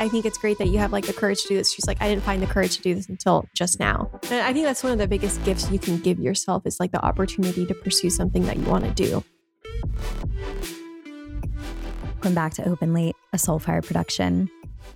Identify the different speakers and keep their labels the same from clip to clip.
Speaker 1: I think it's great that you have like the courage to do this. She's like, I didn't find the courage to do this until just now. And I think that's one of the biggest gifts you can give yourself is like the opportunity to pursue something that you want to do.
Speaker 2: Welcome back to Openly, a Soulfire production.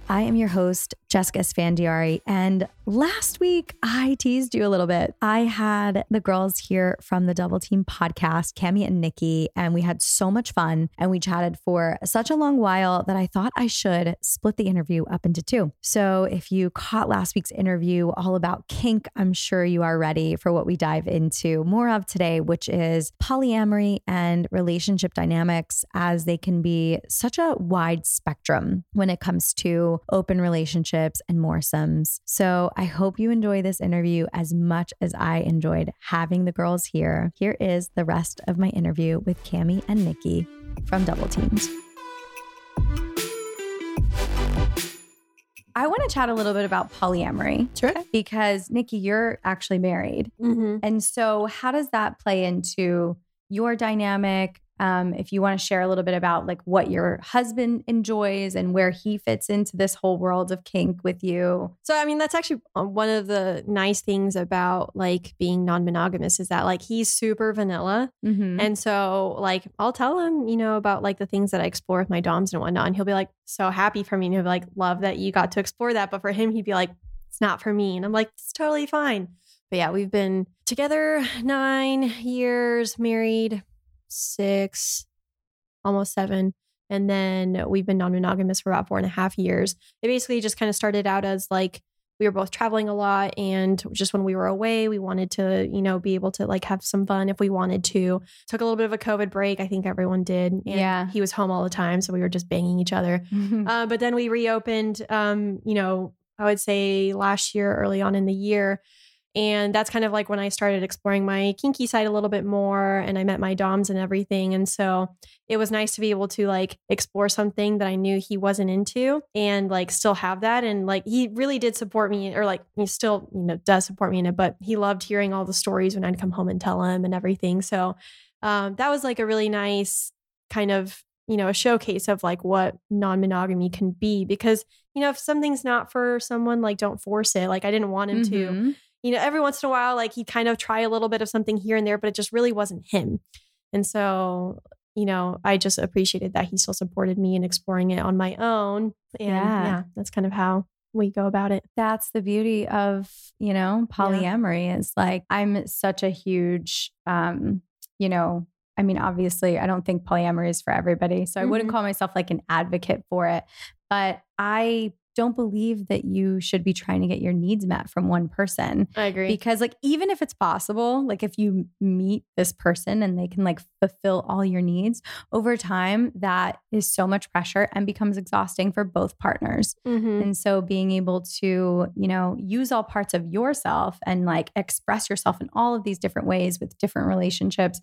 Speaker 2: I am your host, Jessica Sfandiari. And last week, I teased you a little bit. I had the girls here from the Double Team podcast, Cami and Nikki, and we had so much fun. And we chatted for such a long while that I thought I should split the interview up into two. So if you caught last week's interview all about kink, I'm sure you are ready for what we dive into more of today, which is polyamory and relationship dynamics, as they can be such a wide spectrum when it comes to open relationships and moresomes. So I hope you enjoy this interview as much as I enjoyed having the girls here. Here is the rest of my interview with Cami and Nikki from Double Teams. I want to chat a little bit about polyamory.
Speaker 1: Sure.
Speaker 2: Because Nikki, you're actually married.
Speaker 1: Mm-hmm.
Speaker 2: And so, how does that play into your dynamic? Um, if you want to share a little bit about like what your husband enjoys and where he fits into this whole world of kink with you.
Speaker 1: So, I mean, that's actually uh, one of the nice things about like being non monogamous is that like he's super vanilla.
Speaker 2: Mm-hmm.
Speaker 1: And so, like, I'll tell him, you know, about like the things that I explore with my DOMs and whatnot. And he'll be like, so happy for me. And he'll be like, love that you got to explore that. But for him, he'd be like, it's not for me. And I'm like, it's totally fine. But yeah, we've been together nine years, married six, almost seven. And then we've been non monogamous for about four and a half years. It basically just kind of started out as like, we were both traveling a lot and just when we were away we wanted to you know be able to like have some fun if we wanted to took a little bit of a covid break i think everyone did and
Speaker 2: Yeah.
Speaker 1: he was home all the time so we were just banging each other uh, but then we reopened um you know i would say last year early on in the year and that's kind of like when i started exploring my kinky side a little bit more and i met my doms and everything. And so it was nice to be able to like explore something that i knew he wasn't into and like still have that. And like he really did support me or like he still you know does support me in it but he loved hearing all the stories when i'd come home and tell him and everything. So um, that was like a really nice kind of you know a showcase of like what non-monogamy can be because you know if something's not for someone like don't force it. Like i didn't want him to
Speaker 2: Mhm.
Speaker 1: You know every once in a while like he'd kind of try a little bit of something here and there but it just really wasn't him and so you know i just appreciated that he still supported me in exploring it on my own and
Speaker 2: Yeah.
Speaker 1: yeah, that's kind of how we go about it
Speaker 2: That's the beauty of, you know, polyamory is like I'm such a huge um, you know, I mean, obviously, I don't think polyamory is for everybody. So I wouldn't
Speaker 1: Mhm.
Speaker 2: call myself like an advocate for it, but I don't believe that you should be trying to get your needs met from one person.
Speaker 1: i agree
Speaker 2: Because, like, even if it's possible, like, if you meet this person and they can, like, fulfill all your needs over time, that is so much pressure and becomes exhausting for both partners.
Speaker 1: Mhm.
Speaker 2: And so being able to, you know, use all parts of yourself and like express yourself in all of these different ways with different relationships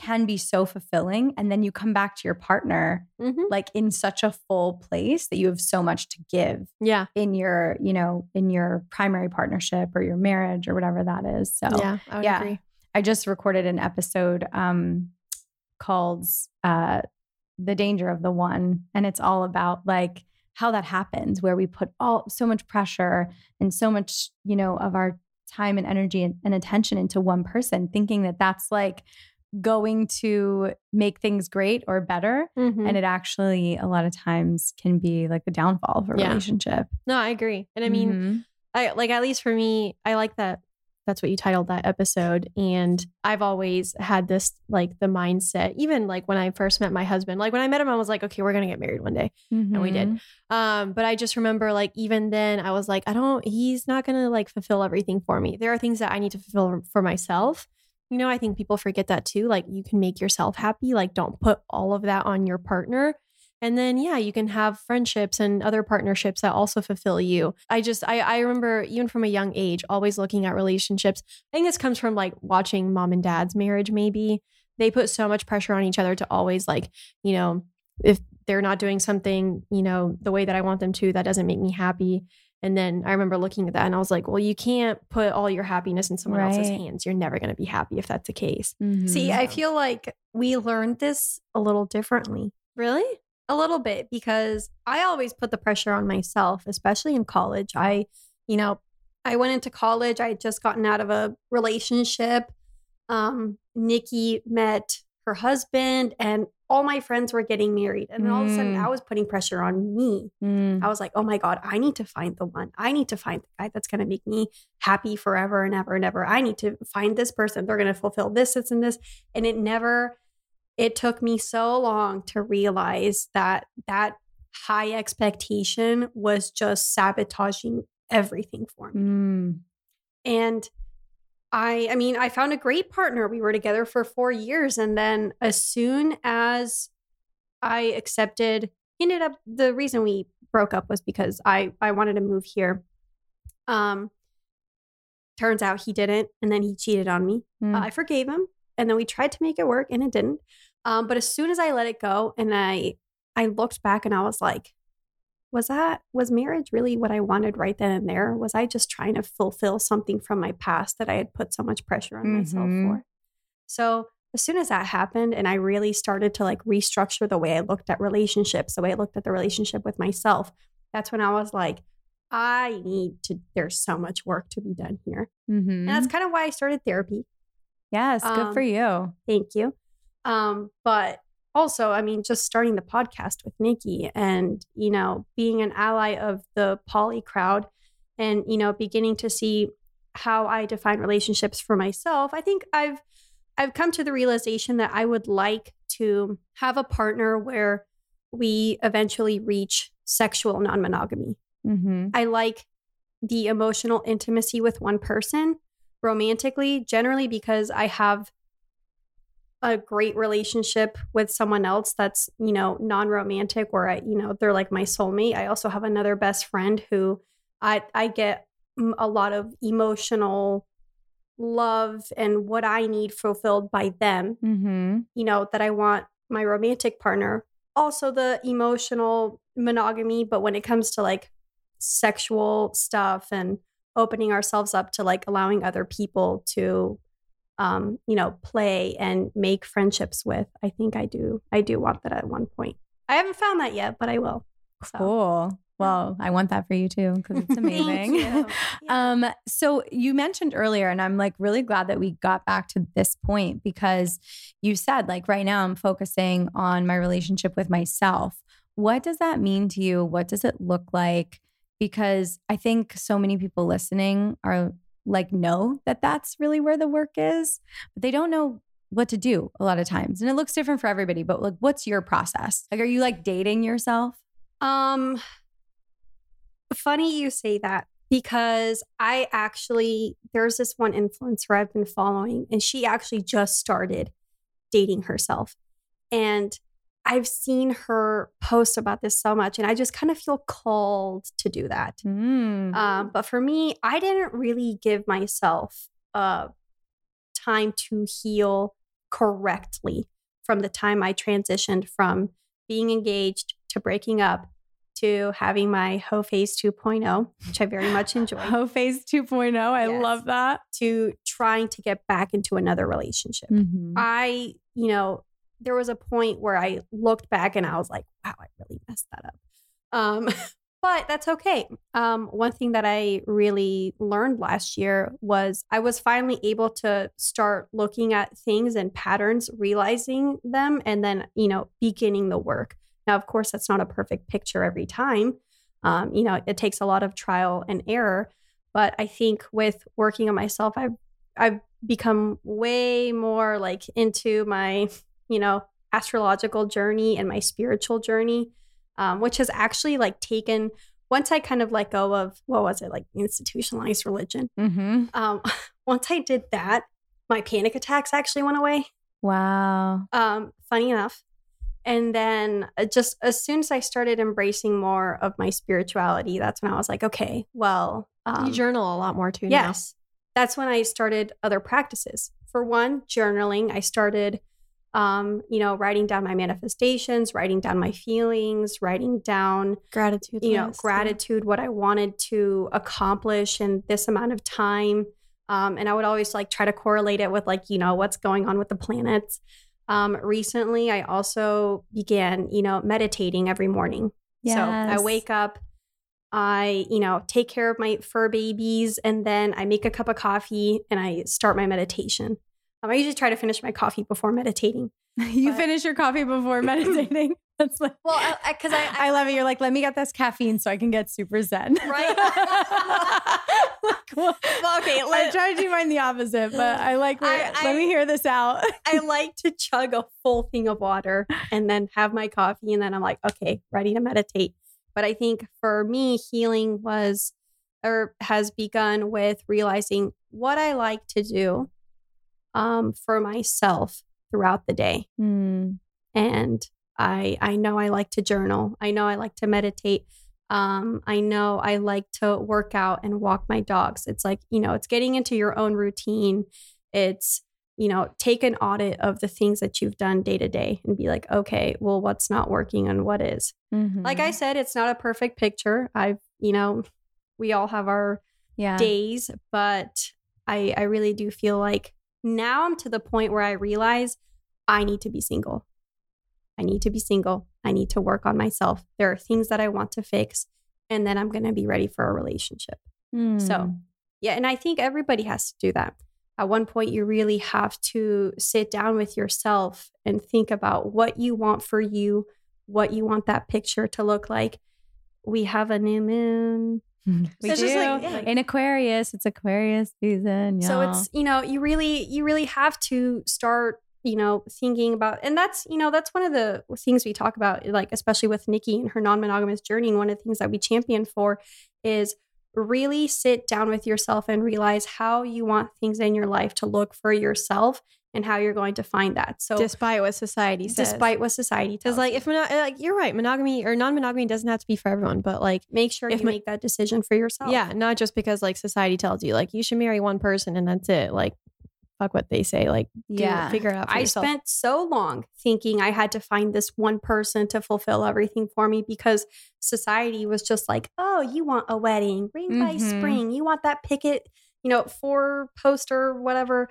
Speaker 2: can be so fulfilling. And then you come back to your partner
Speaker 1: Mhm.
Speaker 2: like in such a full place that you have so much to give
Speaker 1: yeah
Speaker 2: in your, you know, in your primary partnership or your marriage or whatever that is. So
Speaker 1: yeah i would
Speaker 2: yeah.
Speaker 1: agree
Speaker 2: I just recorded an episode um called uh The Danger of the One and it's all about like how that happens where we put all so much pressure and so much, you know, of our time and energy and, and attention into one person thinking that that's like going to make things great or better
Speaker 1: Mhm.
Speaker 2: and it actually a lot of times can be like the downfall of a
Speaker 1: Yeah.
Speaker 2: relationship.
Speaker 1: no i agree and i mean
Speaker 2: Mhm.
Speaker 1: I like at least for me, I like that that's what you titled that episode. And I've always had this like the mindset, even like when I first met my husband, like when I met him, I was like, okay, we're gonna get married one day. And we did.
Speaker 2: Mhm.
Speaker 1: Um, but I just remember like even then I was like, I don't, he's not gonna like fulfill everything for me. There are things that I need to fulfill for myself. You know, I think people forget that too. Like you can make yourself happy. Like don't put all of that on your partner. and then yeah you can have friendships and other partnerships that also fulfill you i just i, I remember even from a young age always looking at relationships i think this comes from like watching mom and dad's marriage maybe they put so much pressure on each other to always like you know if they're not doing something you know the way that i want them to that doesn't make me happy and then I remember looking at that and I was like, well, you can't put all your happiness in someone right. else's hands. You're never going to be happy if that's the case.
Speaker 3: Mm-hmm. See, I feel like we learned this a little differently.
Speaker 1: Really?
Speaker 3: A little bit because I always put the pressure on myself, especially in college. I, you know, I went into college, I had just gotten out of a relationship. Um, Nikki met her husband and all my friends were getting married. And then all of a sudden, I mm. was putting pressure on me. Mm. I was like, oh my God, I need to find the one. I need to find the guy that's going to make me happy forever and ever and ever. I need to find this person. They're going to fulfill this, this, and this. And it never, it took me so long to realize that that high expectation was just sabotaging everything for me. Mm. And I I mean, I found a great partner. We were together for 4 years and then as soon as I accepted ended up the reason we broke up was because I I wanted to move here. Um turns out he didn't and then he cheated on me. Mm. Uh, I forgave him and then we tried to make it work and it didn't. Um but as soon as I let it go and I I looked back and I was like was that was marriage really what I wanted right then and there? Was I just trying to fulfill something from my past that I had put so much pressure on mm-hmm. myself for? So as soon as that happened and I really started to like restructure the way I looked at relationships, the way I looked at the relationship with myself, that's when I was like, I need to, there's so much work to be done here. Mm-hmm. And that's mm-hmm. kind of why I started therapy.
Speaker 2: Yes, good um, for you.
Speaker 3: Thank you. Um, but also, I mean, just starting the podcast with Nikki and, you know, being an ally of the poly crowd and, you know, beginning to see how I define relationships for myself, I think I've I've come to the realization that I would like to have a partner where we eventually reach sexual non-monogamy. Mm-hmm. I like the emotional intimacy with one person romantically, generally because I have a great relationship with someone else that's you know non-romantic or I, you know they're like my soulmate i also have another best friend who i i get a lot of emotional love and what i need fulfilled by them mm-hmm. you know that i want my romantic partner also the emotional monogamy but when it comes to like sexual stuff and opening ourselves up to like allowing other people to um, you know, play and make friendships with. I think I do. I do want that at one point. I haven't found that yet, but I will.
Speaker 2: So. Cool. Well, I want that for you too because it's amazing. yeah. um, so you mentioned earlier, and I'm like really glad that we got back to this point because you said like right now I'm focusing on my relationship with myself. What does that mean to you? What does it look like? Because I think so many people listening are like know that that's really where the work is, but they don't know what to do a lot of times. And it looks different for everybody, but like what's your process? Like are you like dating yourself?
Speaker 3: Um funny you say that because I actually there's this one influencer I've been following and she actually just started dating herself. And I've seen her post about this so much, and I just kind of feel called to do that. Mm. Um, but for me, I didn't really give myself uh, time to heal correctly from the time I transitioned from being engaged to breaking up to having my hoe phase 2.0 which i very much enjoy
Speaker 2: hoe phase 2.0 i yes. love that
Speaker 3: to trying to get back into another relationship mm-hmm. i you know there was a point where I looked back and I was like, wow, I really messed that up. Um, but that's okay. Um, one thing that I really learned last year was I was finally able to start looking at things and patterns, realizing them, and then, you know, beginning the work. Now, of course, that's not a perfect picture every time. Um, you know, it takes a lot of trial and error. But I think with working on myself, I've I've become way more like into my you know, astrological journey and my spiritual journey, um, which has actually like taken once I kind of let go of what was it like institutionalized religion. Mm-hmm. Um, once I did that, my panic attacks actually went away.
Speaker 2: Wow.
Speaker 3: Um, funny enough, and then uh, just as soon as I started embracing more of my spirituality, that's when I was like, okay, well, um,
Speaker 1: you journal a lot more too. now.
Speaker 3: yes, that's when I started other practices. For one, journaling. I started, um, you know, writing down my manifestations, writing down my feelings, writing down
Speaker 1: gratitude.
Speaker 3: you know gratitude what i wanted to accomplish in this amount of time. Um, and i would always like try to correlate it with like you know what's going on with the planets. Um, recently i also began you know meditating every morning. So i wake up i you know take care of my fur babies and then i make a cup of coffee and i start my meditation um, i usually try to finish my coffee before meditating
Speaker 2: you
Speaker 3: But-
Speaker 2: finish your coffee before meditating. That's like,
Speaker 3: well because I,
Speaker 2: I love it. You're like, let me get this caffeine so I can get super zen.
Speaker 3: Right.
Speaker 2: Like, well,
Speaker 3: well, okay
Speaker 2: I try to do mine the opposite, but I like.
Speaker 3: I-
Speaker 2: let me hear this out.
Speaker 3: I like to chug a full thing of water and then have my coffee. And then I'm like, okay, ready to meditate. But I think for me, healing was or has begun with realizing what I like to do um, for myself throughout the day.
Speaker 2: Mm.
Speaker 3: And I I know I like to journal. I know I like to meditate. Um, I know I like to work out and walk my dogs. It's like, you know, it's getting into your own routine. It's, you know, take an audit of the things that you've done day to day and be like, okay, well, what's not working and what is. Like I
Speaker 2: Mhm.
Speaker 3: said, it's not a perfect picture. I've, you know, we all have our
Speaker 2: yeah.
Speaker 3: days, but I I really do feel like now I'm to the point where I realize I need to be single. I need to be single. I need to work on myself. There are things that I want to fix and then I'm going to be ready for a relationship. So,
Speaker 2: Mm.
Speaker 3: yeah, and I think everybody has to do that. At one point you really have to sit down with yourself and think about what you want for you, what you want that picture to look like. We have a new moon Mm-hmm.
Speaker 2: we
Speaker 1: it's
Speaker 2: do.
Speaker 1: like- yeah.
Speaker 2: In Aquarius, it's Aquarius season.
Speaker 3: So
Speaker 2: y'all.
Speaker 3: it's you know you really you really have to start you know thinking about and that's you know that's one of the things we talk about like especially with Nikki and her non-monogamous journey and one of the things that we champion for is really sit down with yourself and realize how you want things in your life to look for yourself and how you're going to find that. So
Speaker 1: despite what society says.
Speaker 3: despite what society tells
Speaker 1: because like if mono- like you're right, monogamy or non-monogamy doesn't have to be for everyone, but like
Speaker 3: make sure you
Speaker 1: ma-
Speaker 3: make that decision for yourself.
Speaker 1: yeah, not just because like society tells you like you should marry one person and that's it. Like fuck what they say. Like do,
Speaker 2: Yeah.
Speaker 1: figure it out. For
Speaker 3: I
Speaker 1: yourself.
Speaker 3: spent so long thinking I had to find this one person to fulfill everything for me because society was just like, oh, you want a wedding, ring by
Speaker 2: Mhm.
Speaker 3: spring. You want that picket, you know, four poster, whatever,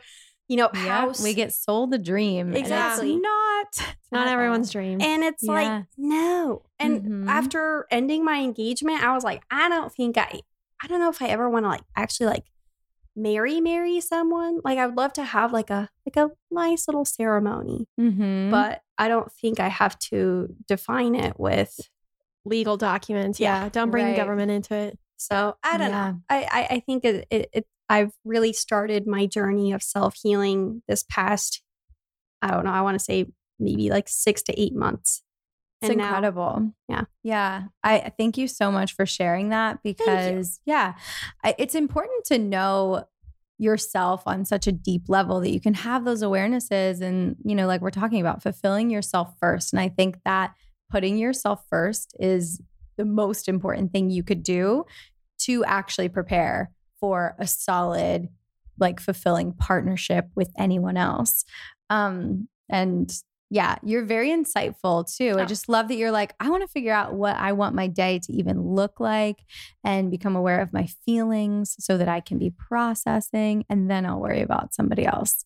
Speaker 3: you know,
Speaker 2: Yep,
Speaker 3: house.
Speaker 2: we get sold the dream. and it's
Speaker 3: Exactly.
Speaker 2: not.
Speaker 1: It's not everyone's dream.
Speaker 3: and it's
Speaker 2: Yeah.
Speaker 3: like, no. And
Speaker 2: Mhm.
Speaker 3: after ending my engagement, I was like, I don't think I, I don't know if I ever want to like actually like marry, marry someone. Like I would love to have like a, like a nice little ceremony
Speaker 2: Mhm.
Speaker 3: but I don't think I have to define it with.
Speaker 1: Legal documents.
Speaker 3: Yeah,
Speaker 1: Yeah. Don't bring
Speaker 2: right.
Speaker 1: the government into it.
Speaker 3: So I don't
Speaker 2: Yeah.
Speaker 3: know. I, I I think it, it, it I've really started my journey of self healing this past. I don't know. I want to say maybe like six to eight months.
Speaker 2: It's
Speaker 3: And now-
Speaker 2: incredible.
Speaker 3: Yeah.
Speaker 2: Yeah. I I thank you so much for sharing that because, yeah, I, it's important to know yourself on such a deep level that you can have those awarenesses and, you know, like we're talking about, fulfilling yourself first. And I think that putting yourself first is the most important thing you could do to actually prepare for a solid, like fulfilling partnership with anyone else. Um, and yeah, you're very insightful too. I
Speaker 3: Oh.
Speaker 2: just love that you're like, I want to figure out what I want my day to even look like and become aware of my feelings so that I can be processing and then I'll worry about somebody else.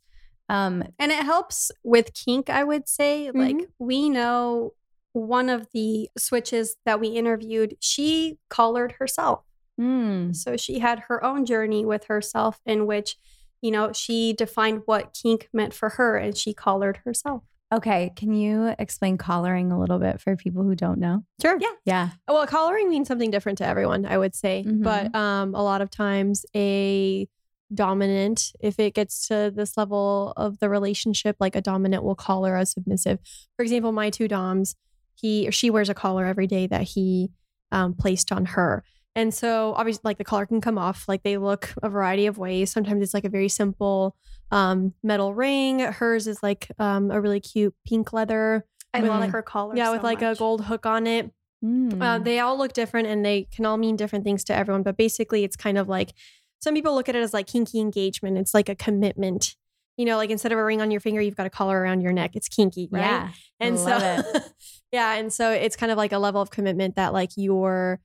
Speaker 2: Um,
Speaker 3: And it helps with kink, I would say. Like, we know one of the switches that we interviewed, she collared herself.
Speaker 2: Mm,
Speaker 3: So she had her own journey with herself in which, you know, she defined what kink meant for her and she collared herself.
Speaker 2: okay. Can you explain collaring a little bit for people who don't know?
Speaker 1: Sure.
Speaker 3: Yeah.
Speaker 2: Yeah.
Speaker 1: Well, collaring means something different to everyone, I would say.
Speaker 2: Mhm.
Speaker 1: But um, a lot of times, a dominant, if it gets to this level of the relationship, like a dominant will collar a submissive. For example, my two doms, he or she wears a collar every day that he um, placed on her. And so, obviously, like the collar can come off. Like they look a variety of ways. Sometimes it's like a very simple um, metal ring. Hers is like um, a really cute pink leather
Speaker 3: I
Speaker 1: With
Speaker 3: love
Speaker 1: like-
Speaker 3: her collar.
Speaker 1: yeah,
Speaker 3: so
Speaker 1: with like
Speaker 3: much.
Speaker 1: a gold hook on it.
Speaker 2: Mm.
Speaker 1: Uh, they all look different and they can all mean different things to everyone. But basically, it's kind of like some people look at it as like kinky engagement. It's like a commitment. You know, like instead of a ring on your finger, you've got a collar around your neck. It's kinky, right?
Speaker 2: Yeah.
Speaker 1: And so, yeah, and so it's kind of like a level of commitment that like your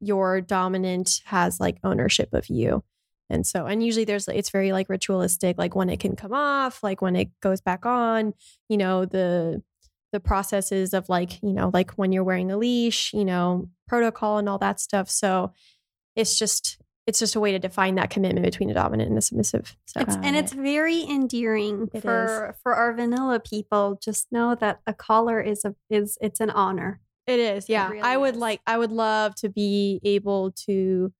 Speaker 1: your dominant has like ownership of you. And so, and usually there's it's very like ritualistic, like when it can come off, like when it goes back on, you know, the the processes of like, you know, like when you're wearing a leash, you know, protocol and all that stuff. So it's just it's just a way to define that commitment between a dominant and a submissive. So
Speaker 3: It's, and it's very endearing
Speaker 1: It
Speaker 3: for for our vanilla people. Just know that a collar is a is it's an honor.
Speaker 1: It is, yeah.
Speaker 3: really
Speaker 1: I would
Speaker 3: is.
Speaker 1: like I would love to be able to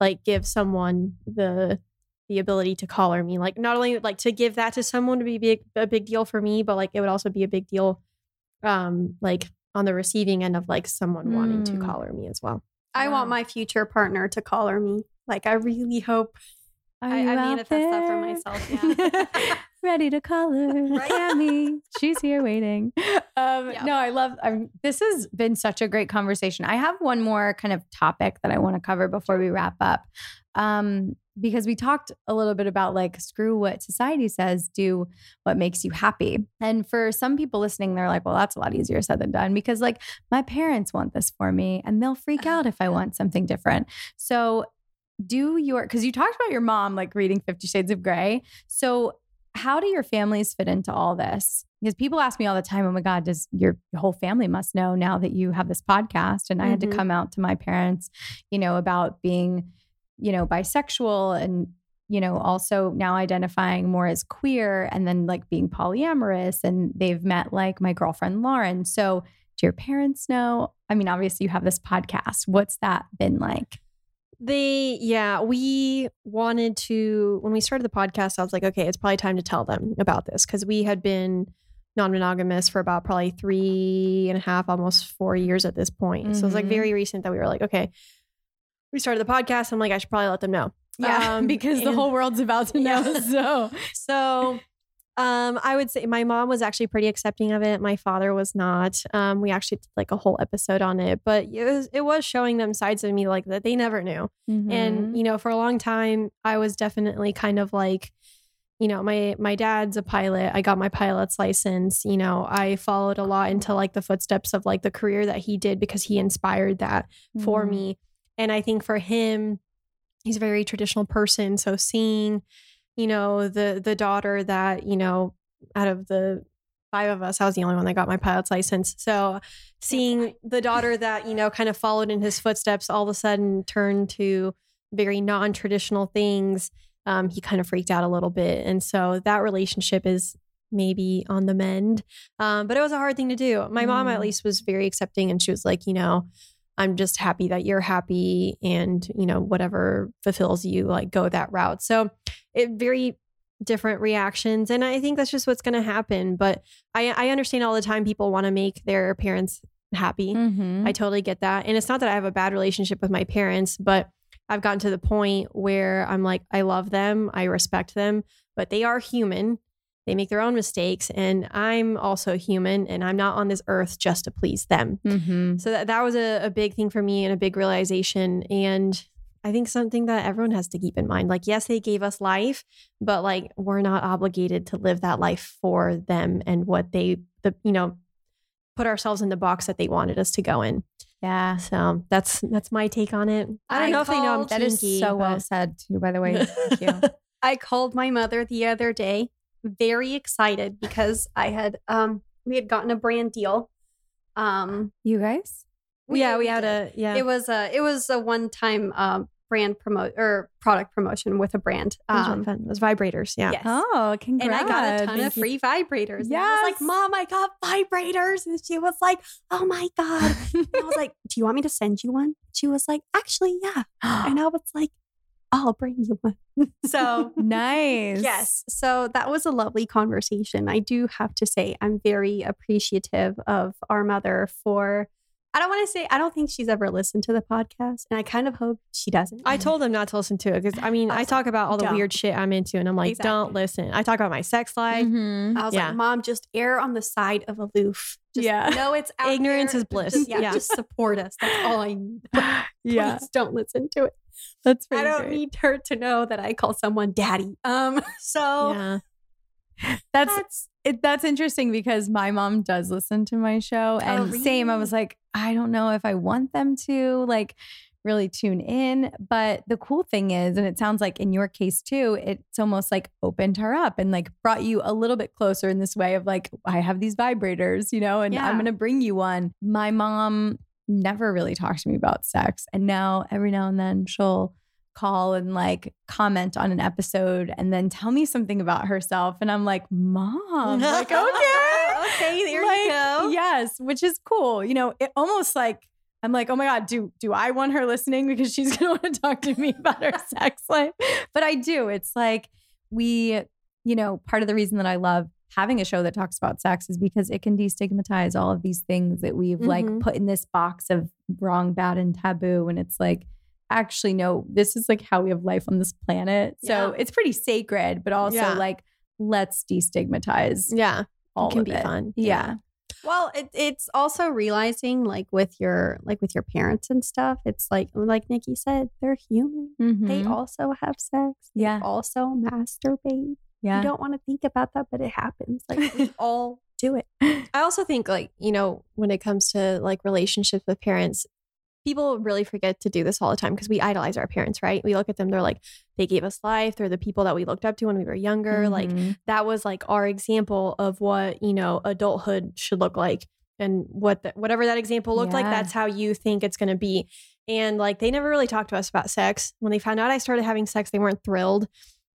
Speaker 1: like give someone the the ability to collar me. Like not only like to give that to someone to be big a big deal for me, but like it would also be a big deal um like on the receiving end of like someone wanting to
Speaker 2: Mm.
Speaker 1: collar me as well.
Speaker 3: I
Speaker 2: Wow.
Speaker 3: want my future partner to collar me. Like I really hope.
Speaker 2: Are
Speaker 3: I- I
Speaker 2: out
Speaker 3: manifest that for
Speaker 2: there?
Speaker 3: myself, yeah.
Speaker 2: Ready to color
Speaker 3: Right?
Speaker 2: Tammy. She's here waiting. Um. No, I love. I'm, this has been such a great conversation. I have one more kind of topic that I want to cover before we wrap up, um, because we talked a little bit about like screw what society says, do what makes you happy. And for some people listening, they're like, well, that's a lot easier said than done because like my parents want this for me, and they'll freak out if I want something different. So do your because you talked about your mom like reading 50 shades of Grey so how do your families fit into all this? Because people ask me all the time oh my god does your whole family must know now that you have this podcast? And i had to
Speaker 1: Mhm.
Speaker 2: come out to my parents you know about being you know bisexual and you know also now identifying more as queer and then like being polyamorous and they've met like my girlfriend lauren. So do your parents know? I mean obviously you have this podcast. What's that been like
Speaker 1: They, yeah, we wanted to, when we started the podcast, I was like, okay, it's probably time to tell them about this because we had been non monogamous for about probably three and a half, almost four years at this point. So it was like very recent that we were like, okay, we started the podcast. I'm like, I should probably let them know. Um,
Speaker 2: because the whole world's about to know.
Speaker 1: Yeah.
Speaker 2: So
Speaker 1: So um, I would say my mom was actually pretty accepting of it. My father was not. Um, we actually did like a whole episode on it, but it was it was showing them sides of me like that they never knew.
Speaker 2: Mm-hmm.
Speaker 1: And you know, for a long time, I was definitely kind of like, you know, my my dad's a pilot. I got my pilot's license. You know, I followed a lot into like the footsteps of like the career that he did because he inspired that for
Speaker 2: Mm-hmm.
Speaker 1: me. And I think for him, he's a very traditional person. So seeing, you know, the the daughter that, you know, out of the five of us, I was the only one that got my pilot's license. So seeing the daughter that, you know, kind of followed in his footsteps all of a sudden turn to very non-traditional things, um, he kind of freaked out a little bit. And so that relationship is maybe on the mend. Um, but it was a hard thing to do. My mom at
Speaker 2: Mm.
Speaker 1: least was very accepting and she was like, you know, I'm just happy that you're happy and, you know, whatever fulfills you, like go that route. So it very different reactions. And I think that's just what's gonna happen. But I, I understand all the time people want to make their parents happy.
Speaker 2: Mhm.
Speaker 1: I totally get that. And it's not that I have a bad relationship with my parents, but I've gotten to the point where I'm like, I love them, I respect them, but they are human. They make their own mistakes. And I'm also human and I'm not on this earth just to please them.
Speaker 2: Mhm.
Speaker 1: So that, that was a, a big thing for me and a big realization. And I think something that everyone has to keep in mind. Like, yes, they gave us life, but like we're not obligated to live that life for them and what they the you know, put ourselves in the box that they wanted us to go in.
Speaker 2: Yeah.
Speaker 1: So that's that's my take on it. I don't
Speaker 3: I
Speaker 1: know if they know I'm
Speaker 3: called-
Speaker 2: That is
Speaker 1: kinky,
Speaker 2: so well said too, by the way. Thank you.
Speaker 3: I called my mother the other day, very excited because I had um we had gotten a brand deal. Um
Speaker 2: You guys?
Speaker 1: Yeah, we had
Speaker 3: did.
Speaker 1: a yeah.
Speaker 3: it was a it was a one time um brand promote or product promotion with a brand.
Speaker 1: it was really
Speaker 3: Um
Speaker 1: fun. It was vibrators. Yeah.
Speaker 3: yes.
Speaker 2: Oh, congrats. and.
Speaker 3: I got a ton
Speaker 1: Thank
Speaker 3: of
Speaker 1: you.
Speaker 3: free vibrators. Yeah. I was like, Mom, I got vibrators. And she was like, Oh my God. And I was like, Do you want me to send you one? She was like, Actually, yeah. And I was like, I'll bring you one. so
Speaker 2: nice.
Speaker 3: Yes. So that was a lovely conversation. I do have to say, I'm very appreciative of our mother for I don't want to say I don't think she's ever listened to the podcast, and I kind of hope she doesn't.
Speaker 1: I told him not to listen to it because I mean, I talk about all the
Speaker 3: Don't.
Speaker 1: weird shit I'm into, and I'm like,
Speaker 3: Exactly.
Speaker 1: don't listen. I talk about my sex life.
Speaker 2: Mhm.
Speaker 3: I was
Speaker 1: Yeah.
Speaker 3: like, Mom, just err on the side of aloof. Just
Speaker 2: Yeah.
Speaker 3: know it's out
Speaker 1: Ignorance
Speaker 3: there.
Speaker 1: is bliss.
Speaker 3: Just, yeah,
Speaker 1: Yeah.
Speaker 3: just support us. That's all I need.
Speaker 2: Yeah,
Speaker 3: Please don't listen to it.
Speaker 2: that's
Speaker 3: I don't
Speaker 2: great.
Speaker 3: need her to know that I call someone daddy. Um, so
Speaker 1: Yeah.
Speaker 2: That's
Speaker 3: that's
Speaker 2: it, that's interesting because my mom does listen to my show, oh, and same. I was like, I don't know if I want them to like really tune in, but the cool thing is, and it sounds like in your case too, it's almost like opened her up and like brought you a little bit closer in this way of like, I have these vibrators, you know, and I'm gonna bring you one. My mom never really talked to me about sex, and now every now and then she'll call and like comment on an episode and then tell me something about herself and I'm like mom like okay
Speaker 3: okay, there
Speaker 2: Like,
Speaker 3: you go.
Speaker 2: yes which is cool you know it almost like I'm like oh my god do do I want her listening because she's going to want to talk to me about her sex life but I do it's like we you know part of the reason that I love having a show that talks about sex is because it can destigmatize all of these things that we've like
Speaker 1: Mhm.
Speaker 2: put in this box of wrong bad and taboo and it's like actually no this is like how we have life on this planet so
Speaker 3: Yeah.
Speaker 2: it's pretty sacred but also
Speaker 1: Yeah.
Speaker 2: like let's destigmatize
Speaker 1: Yeah.
Speaker 2: all
Speaker 1: can
Speaker 2: of
Speaker 1: be
Speaker 2: it.
Speaker 1: fun.
Speaker 2: yeah
Speaker 3: Well, it, it's also realizing, like with your like with your parents and stuff. It's like like Nikki said, they're human. They
Speaker 2: Mhm.
Speaker 3: also have sex. They
Speaker 2: Yeah.
Speaker 3: also masturbate.
Speaker 2: yeah
Speaker 3: You don't want to think about that, but it happens. Like we all do it.
Speaker 1: I also think like, you know, when it comes to like relationships with parents, people really forget to do this all the time because we idolize our parents, right? We look at them, they're like, they gave us life. They're the people that we looked up to when we were younger. Like
Speaker 2: Mhm.
Speaker 1: that was like our example of what, you know, adulthood should look like. And what the, whatever that example looked like, that's how you think it's going to be. And like they never really talked to us about sex. When they found out I started having sex, they weren't thrilled.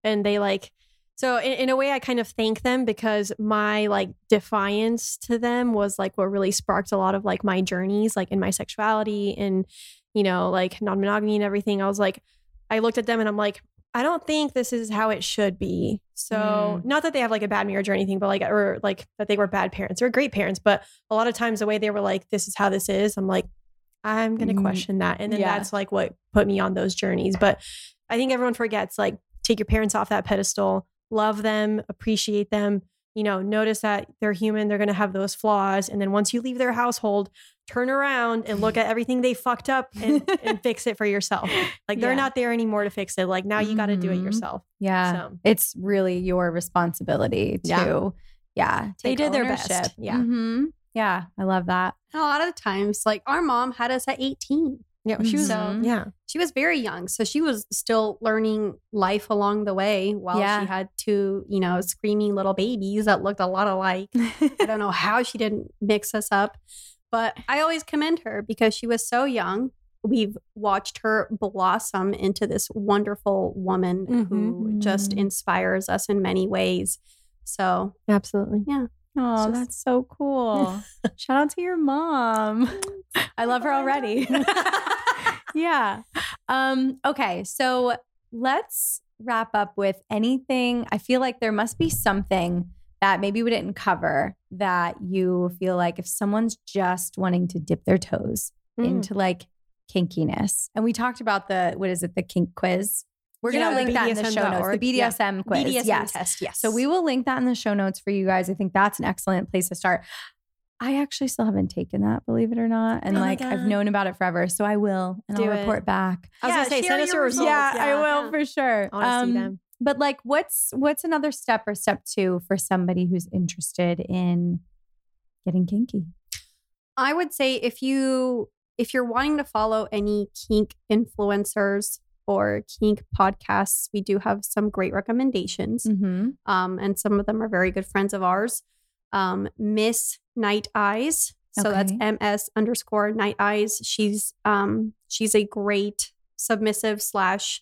Speaker 1: And they like, so in, in a way, I kind of thank them because my like defiance to them was like what really sparked a lot of like my journeys, like in my sexuality and, you know, like non monogamy and everything. I was like, I looked at them and I'm like, I don't think this is how it should be. So, not that they have like a bad marriage or anything, but like, or like that they were bad parents. or great parents, but a lot of times the way they were like, this is how this is, I'm like, I'm going to
Speaker 2: Mm,
Speaker 1: question that. And then
Speaker 2: yeah.
Speaker 1: that's like what put me on those journeys. But I think everyone forgets like, take your parents off that pedestal, love them, appreciate them, you know, notice that they're human, they're going to have those flaws. And then once you leave their household, turn around and look at everything they fucked up and, and fix it for yourself. Like they're
Speaker 2: Yeah.
Speaker 1: not there anymore to fix it. Like now you got to do it
Speaker 2: Mhm.
Speaker 1: yourself.
Speaker 2: yeah
Speaker 1: So
Speaker 2: it's really your responsibility to
Speaker 1: Yeah.
Speaker 2: yeah,
Speaker 1: They
Speaker 2: take
Speaker 1: did their best.
Speaker 2: ownership.
Speaker 1: Yeah.
Speaker 2: Mhm. yeah i love that
Speaker 3: And a lot of the times, like our mom had us at 18.
Speaker 1: Yeah, she was,
Speaker 2: Mhm.
Speaker 1: yeah.
Speaker 3: She was very young. So she was still learning life along the way while
Speaker 2: Yeah.
Speaker 3: she had two, you know, screaming little babies that looked a lot alike. I don't know how she didn't mix us up, but I always commend her because she was so young. We've watched her blossom into this wonderful woman who just
Speaker 2: Mhm.
Speaker 3: inspires us in many ways. So,
Speaker 1: Absolutely. Yeah.
Speaker 2: Oh
Speaker 3: just-
Speaker 2: that's so cool shout out to your mom i love her already yeah um okay so let's wrap up with anything i feel like there must be something that maybe we didn't cover that you feel like if someone's just wanting to dip their toes
Speaker 1: Mm.
Speaker 2: into like kinkiness. And we talked about the what is it, the kink quiz. We're
Speaker 1: Yeah,
Speaker 2: gonna link that in the show notes. The
Speaker 1: BDSM.org. Yeah.
Speaker 2: BDSM quiz.
Speaker 3: BDSM
Speaker 2: yes.
Speaker 3: test, yes.
Speaker 2: So we will link that in the show notes for you guys. I think that's an excellent place to start. I actually still haven't taken that, believe it or not. And
Speaker 1: Oh
Speaker 2: like I've known about it forever. So I will and
Speaker 1: Do
Speaker 2: I'll
Speaker 1: it.
Speaker 2: report back.
Speaker 1: I was
Speaker 3: Yeah,
Speaker 1: gonna say, send us
Speaker 3: your
Speaker 1: your
Speaker 3: results.
Speaker 1: results.
Speaker 2: yeah, I will for sure.
Speaker 1: I want to see
Speaker 2: Um,
Speaker 1: them.
Speaker 2: But like what's what's another step or step two for somebody who's interested in getting kinky?
Speaker 3: I would say if you if you're wanting to follow any kink influencers or kink podcasts, we do have some great recommendations.
Speaker 2: Mm-hmm.
Speaker 3: Um, and some of them are very good friends of ours. Um, Miss Night Eyes. So that's MS underscore Night Eyes. She's um she's a great submissive slash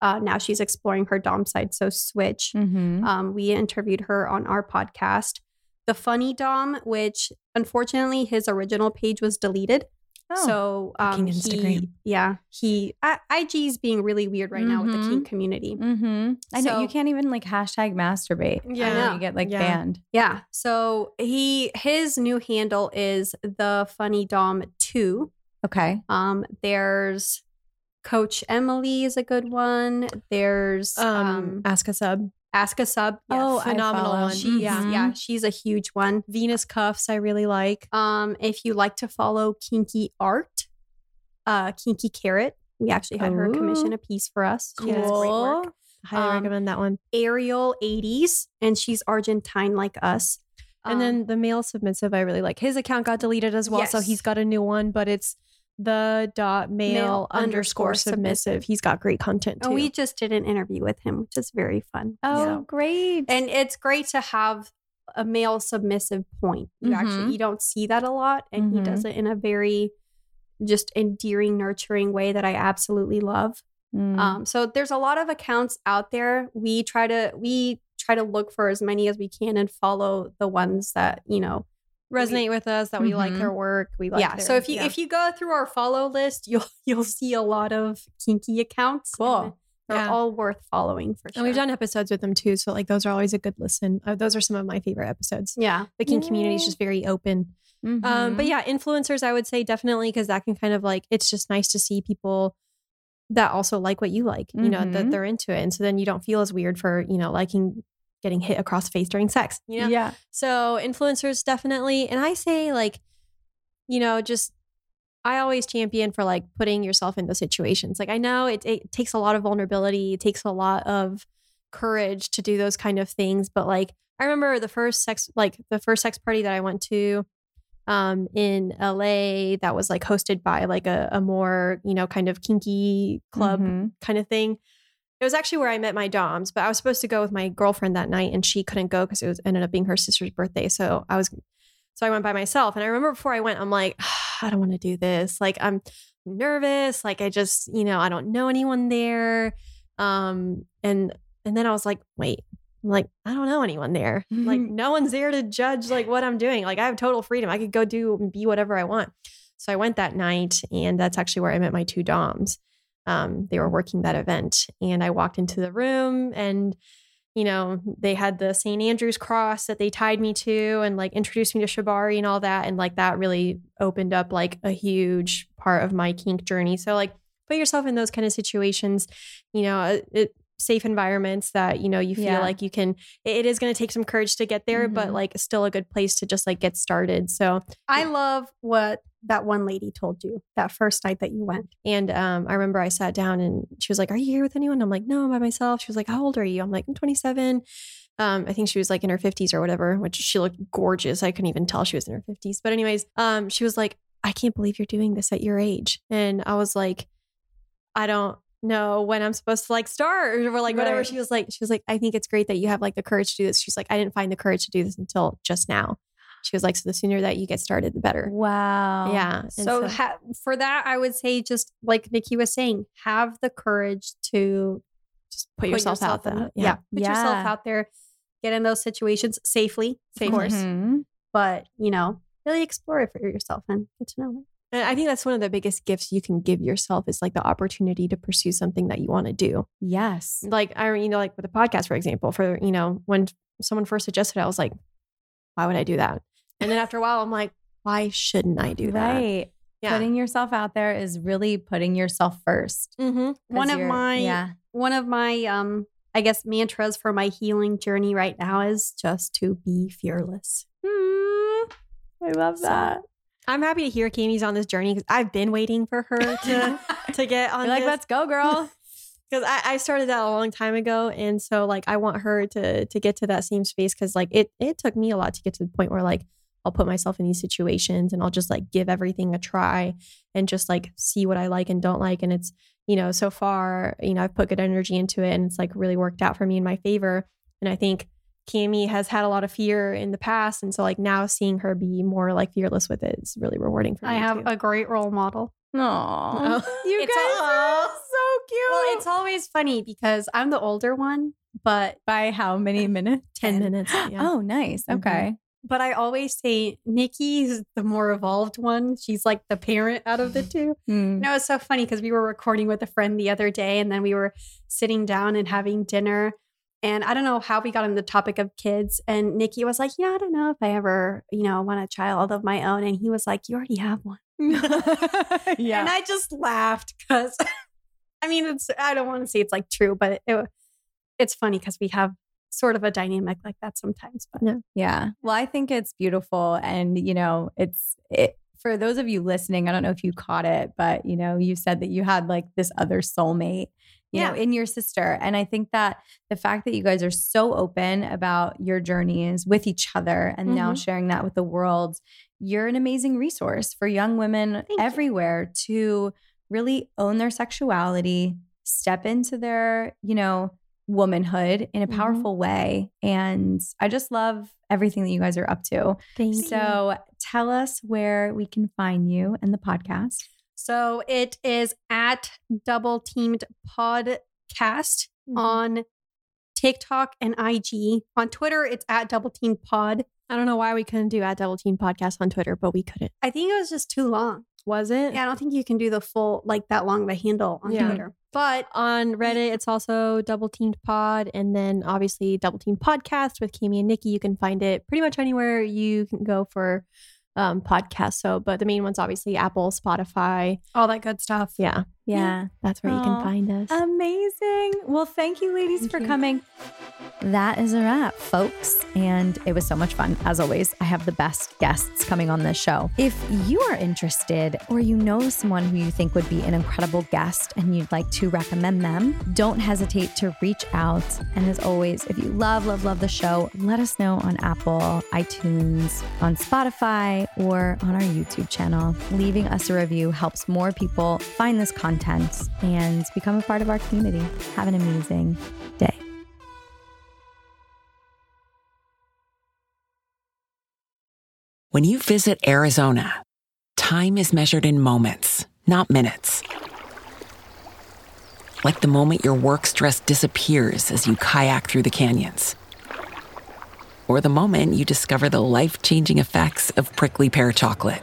Speaker 3: uh now she's exploring her Dom side. So switch.
Speaker 2: Mm-hmm.
Speaker 3: Um, we interviewed her on our podcast. The Funny Dom, which unfortunately his original page was deleted.
Speaker 2: Oh,
Speaker 3: so um, he,
Speaker 1: Instagram.
Speaker 3: yeah, he I, IG is being really weird right now with the Kink community.
Speaker 2: Mm-hmm. I know you can't even like hashtag masturbate.
Speaker 1: Yeah.
Speaker 2: you get like
Speaker 1: Yeah.
Speaker 2: banned.
Speaker 3: Yeah. So he his new handle is the funny dom two.
Speaker 2: Okay.
Speaker 3: Um, there's Coach Emily is a good one. There's
Speaker 1: Um,
Speaker 3: um,
Speaker 1: ask a sub.
Speaker 3: Ask a Sub.
Speaker 2: Oh,
Speaker 1: phenomenal one.
Speaker 3: she's
Speaker 1: yeah.
Speaker 2: Mhm.
Speaker 3: yeah, she's a huge one.
Speaker 1: Venus cuffs, I really like.
Speaker 3: Um, if you like to follow kinky art, uh, Kinky Carrot, we actually had her commission a piece for us. She does great work.
Speaker 1: Highly
Speaker 3: Um,
Speaker 1: recommend that one.
Speaker 3: Ariel 80s, and she's Argentine like us.
Speaker 1: And
Speaker 3: Um,
Speaker 1: then the male submissive, I really like. His account got deleted as well, so he's got a new one, but it's the dot male, underscore submissive. He's got great content too.
Speaker 3: we just did an interview with him, which is very fun.
Speaker 2: Oh,
Speaker 3: So-
Speaker 2: great.
Speaker 3: and it's great to have a male submissive point. You
Speaker 2: Mhm.
Speaker 3: actually you don't see that a lot, and he
Speaker 2: Mhm.
Speaker 3: does it in a very just endearing, nurturing way that I absolutely love.
Speaker 2: Mm.
Speaker 3: Um, so there's a lot of accounts out there. We try to we try to look for as many as we can and follow the ones that you know.
Speaker 1: Resonate with us that we like their work. We like
Speaker 3: yeah.
Speaker 1: their-
Speaker 3: So if you
Speaker 1: yeah.
Speaker 3: if you go through our follow list, you'll you'll see a lot of kinky accounts.
Speaker 2: Cool.
Speaker 3: They're
Speaker 1: Yeah.
Speaker 3: all worth following for sure.
Speaker 1: and we've done episodes with them too, so like those are always a good listen. Uh, those are some of my favorite episodes.
Speaker 3: yeah.
Speaker 1: The kink community is just very open. Um,
Speaker 2: Mhm.
Speaker 1: but yeah, influencers, I would say definitely because that can kind of like it's just nice to see people that also like what you like, you know, that
Speaker 2: Mhm.
Speaker 1: they're into it. And so then you don't feel as weird for, you know, liking getting hit across the face during sex, you know?
Speaker 2: yeah.
Speaker 1: So influencers definitely. And I say like, you know, just I always champion for like putting yourself in those situations. Like I know it, it takes a lot of vulnerability, it takes a lot of courage to do those kind of things. But like I remember the first sex like the first sex party that I went to um in LA that was like hosted by like a, a more, you know, kind of kinky club
Speaker 2: Mhm.
Speaker 1: kind of thing. It was actually where I met my doms, but I was supposed to go with my girlfriend that night and she couldn't go because it was ended up being her sister's birthday. So I was so I went by myself. And I remember before I went, I'm like, I don't want to do this. Like I'm nervous. Like I just, you know, I don't know anyone there. Um and and then I was like, wait, I'm like, I don't know anyone there. Like no one's there to judge like what I'm doing. Like I have total freedom. I could go do and be whatever I want. So I went that night and that's actually where I met my two doms um, they were working that event and i walked into the room and you know they had the st andrew's cross that they tied me to and like introduced me to shibari and all that and like that really opened up like a huge part of my kink journey so like put yourself in those kind of situations you know uh, it, safe environments that you know you feel
Speaker 2: Yeah.
Speaker 1: like you can it, is going to take some courage to get there but
Speaker 2: Mhm.
Speaker 1: like still a good place to just like get started so
Speaker 3: I love what that one lady told you that first night that you went.
Speaker 1: And um, I remember I sat down and she was like, Are you here with anyone? I'm like, No, I'm by myself. She was like, How old are you? I'm like, I'm 27. Um, I think she was like in her 50s or whatever, which she looked gorgeous. I couldn't even tell she was in her 50s. But, anyways, um, she was like, I can't believe you're doing this at your age. And I was like, I don't know when I'm supposed to like start or like whatever.
Speaker 2: Right.
Speaker 1: She was like, She was like, I think it's great that you have like the courage to do this. She's like, I didn't find the courage to do this until just now. She was like, So the sooner that you get started, the better.
Speaker 2: Wow.
Speaker 1: Yeah. And
Speaker 3: So, ha- for that, I would say just like Nikki was saying, have the courage to
Speaker 1: just put, yourself, out there.
Speaker 3: the- yeah. put yourself out there, get in those situations safely,
Speaker 1: Safely.
Speaker 3: of course,
Speaker 2: Mhm.
Speaker 3: but you know, really explore it for yourself and get to know it.
Speaker 1: And I think that's one of the biggest gifts you can give yourself is like the opportunity to pursue something that you want to do.
Speaker 2: Yes.
Speaker 1: Like I, you know, like with the podcast, for example, for you know, when someone first suggested, it, I was like, why would I do that? And then after a while, I'm like, why shouldn't I do that?
Speaker 2: Right.
Speaker 1: Yeah.
Speaker 2: Putting yourself out there is really putting yourself 1st
Speaker 1: mm-hmm.
Speaker 3: One of my
Speaker 2: yeah.
Speaker 3: one of my um I guess mantras for my healing journey right now is just to be fearless.
Speaker 2: I love
Speaker 1: that. I'm happy to hear Cami's on this journey because I've been waiting for her to to get on.
Speaker 2: You're like, let's go, girl.
Speaker 1: because I, I started that a long time ago and so like i want her to to get to that same space because like it it took me a lot to get to the point where like i'll put myself in these situations and i'll just like give everything a try and just like see what i like and don't like and it's you know so far you know i've put good energy into it and it's like really worked out for me in my favor and i think Cami has had a lot of fear in the past and so like now seeing her be more like fearless with it is really rewarding for me
Speaker 3: I have
Speaker 1: too.
Speaker 3: a great role model.
Speaker 2: Aw.
Speaker 1: Oh.
Speaker 2: You
Speaker 3: It's
Speaker 2: guys
Speaker 3: all-
Speaker 2: are so cute.
Speaker 3: Well, it's always funny because I'm the older one, but
Speaker 2: by how many minutes?
Speaker 1: 10 minutes yeah
Speaker 2: Oh, nice.
Speaker 1: Mhm.
Speaker 2: Okay.
Speaker 3: But I always say Nikki's the more evolved one. She's like the parent out of the two.
Speaker 2: Mm.
Speaker 3: No, it's so funny because we were recording with a friend the other day and then we were sitting down and having dinner. And I don't know how we got on the topic of kids. And Nikki was like, Yeah, I don't know if I ever, you know, want a child of my own. And he was like, You already have one.
Speaker 2: yeah.
Speaker 3: And I just laughed because I mean, it's, I don't want to say it's like true, but it, it it's funny because we have sort of a dynamic like that sometimes. But
Speaker 1: Yeah.
Speaker 2: Yeah. Well, I think it's beautiful. And, you know, it's, it, for those of you listening, I don't know if you caught it, but, you know, you said that you had like this other soulmate, you know,
Speaker 3: Yeah.
Speaker 2: in your sister. And I think that the fact that you guys are so open about your journeys with each other and now
Speaker 1: Mhm.
Speaker 2: sharing that with the world, you're an amazing resource for young women
Speaker 3: you.
Speaker 2: everywhere to really own their sexuality, step into their, you know, womanhood in a
Speaker 1: Mhm.
Speaker 2: powerful way. And I just love everything that you guys are up to.
Speaker 1: Thank you.
Speaker 2: So tell us where we can find you and the podcast.
Speaker 3: So it is at Double Teamed Podcast
Speaker 1: Mhm.
Speaker 3: on TikTok and IG. On Twitter, it's at Double Teamed Pod.
Speaker 1: I don't know why we couldn't do at Double Team Podcast on Twitter, but we couldn't.
Speaker 3: I think it was just too long.
Speaker 1: Was it?
Speaker 3: Yeah, I don't think you can do the full, like that long of a handle on
Speaker 1: Yeah.
Speaker 3: Twitter. But
Speaker 1: On Reddit, it's also Double Teamed Pod, and then obviously Double Teamed Podcast with Kimmy and Nikki. You can find it pretty much anywhere you can go for um, podcasts. So, but the main ones obviously Apple, Spotify.
Speaker 3: all that good stuff.
Speaker 1: Yeah,
Speaker 2: Yeah.
Speaker 1: that's where you can find us.
Speaker 2: Amazing. Well, thank you, ladies,
Speaker 1: Thank
Speaker 2: for
Speaker 1: you.
Speaker 2: coming. That is a wrap, folks. And it was so much fun. As always, I have the best guests coming on this show. If you are interested or you know someone who you think would be an incredible guest and you'd like to recommend them, don't hesitate to reach out. And as always, if you love, love, love the show, let us know on Apple, iTunes, on Spotify, or on our YouTube channel. Leaving us a review helps more people find this content and become a part of our community. Have an amazing day.
Speaker 4: When you visit Arizona, time is measured in moments, not minutes. Like the moment your work stress disappears as you kayak through the canyons. Or the moment you discover the life changing effects of prickly pear chocolate.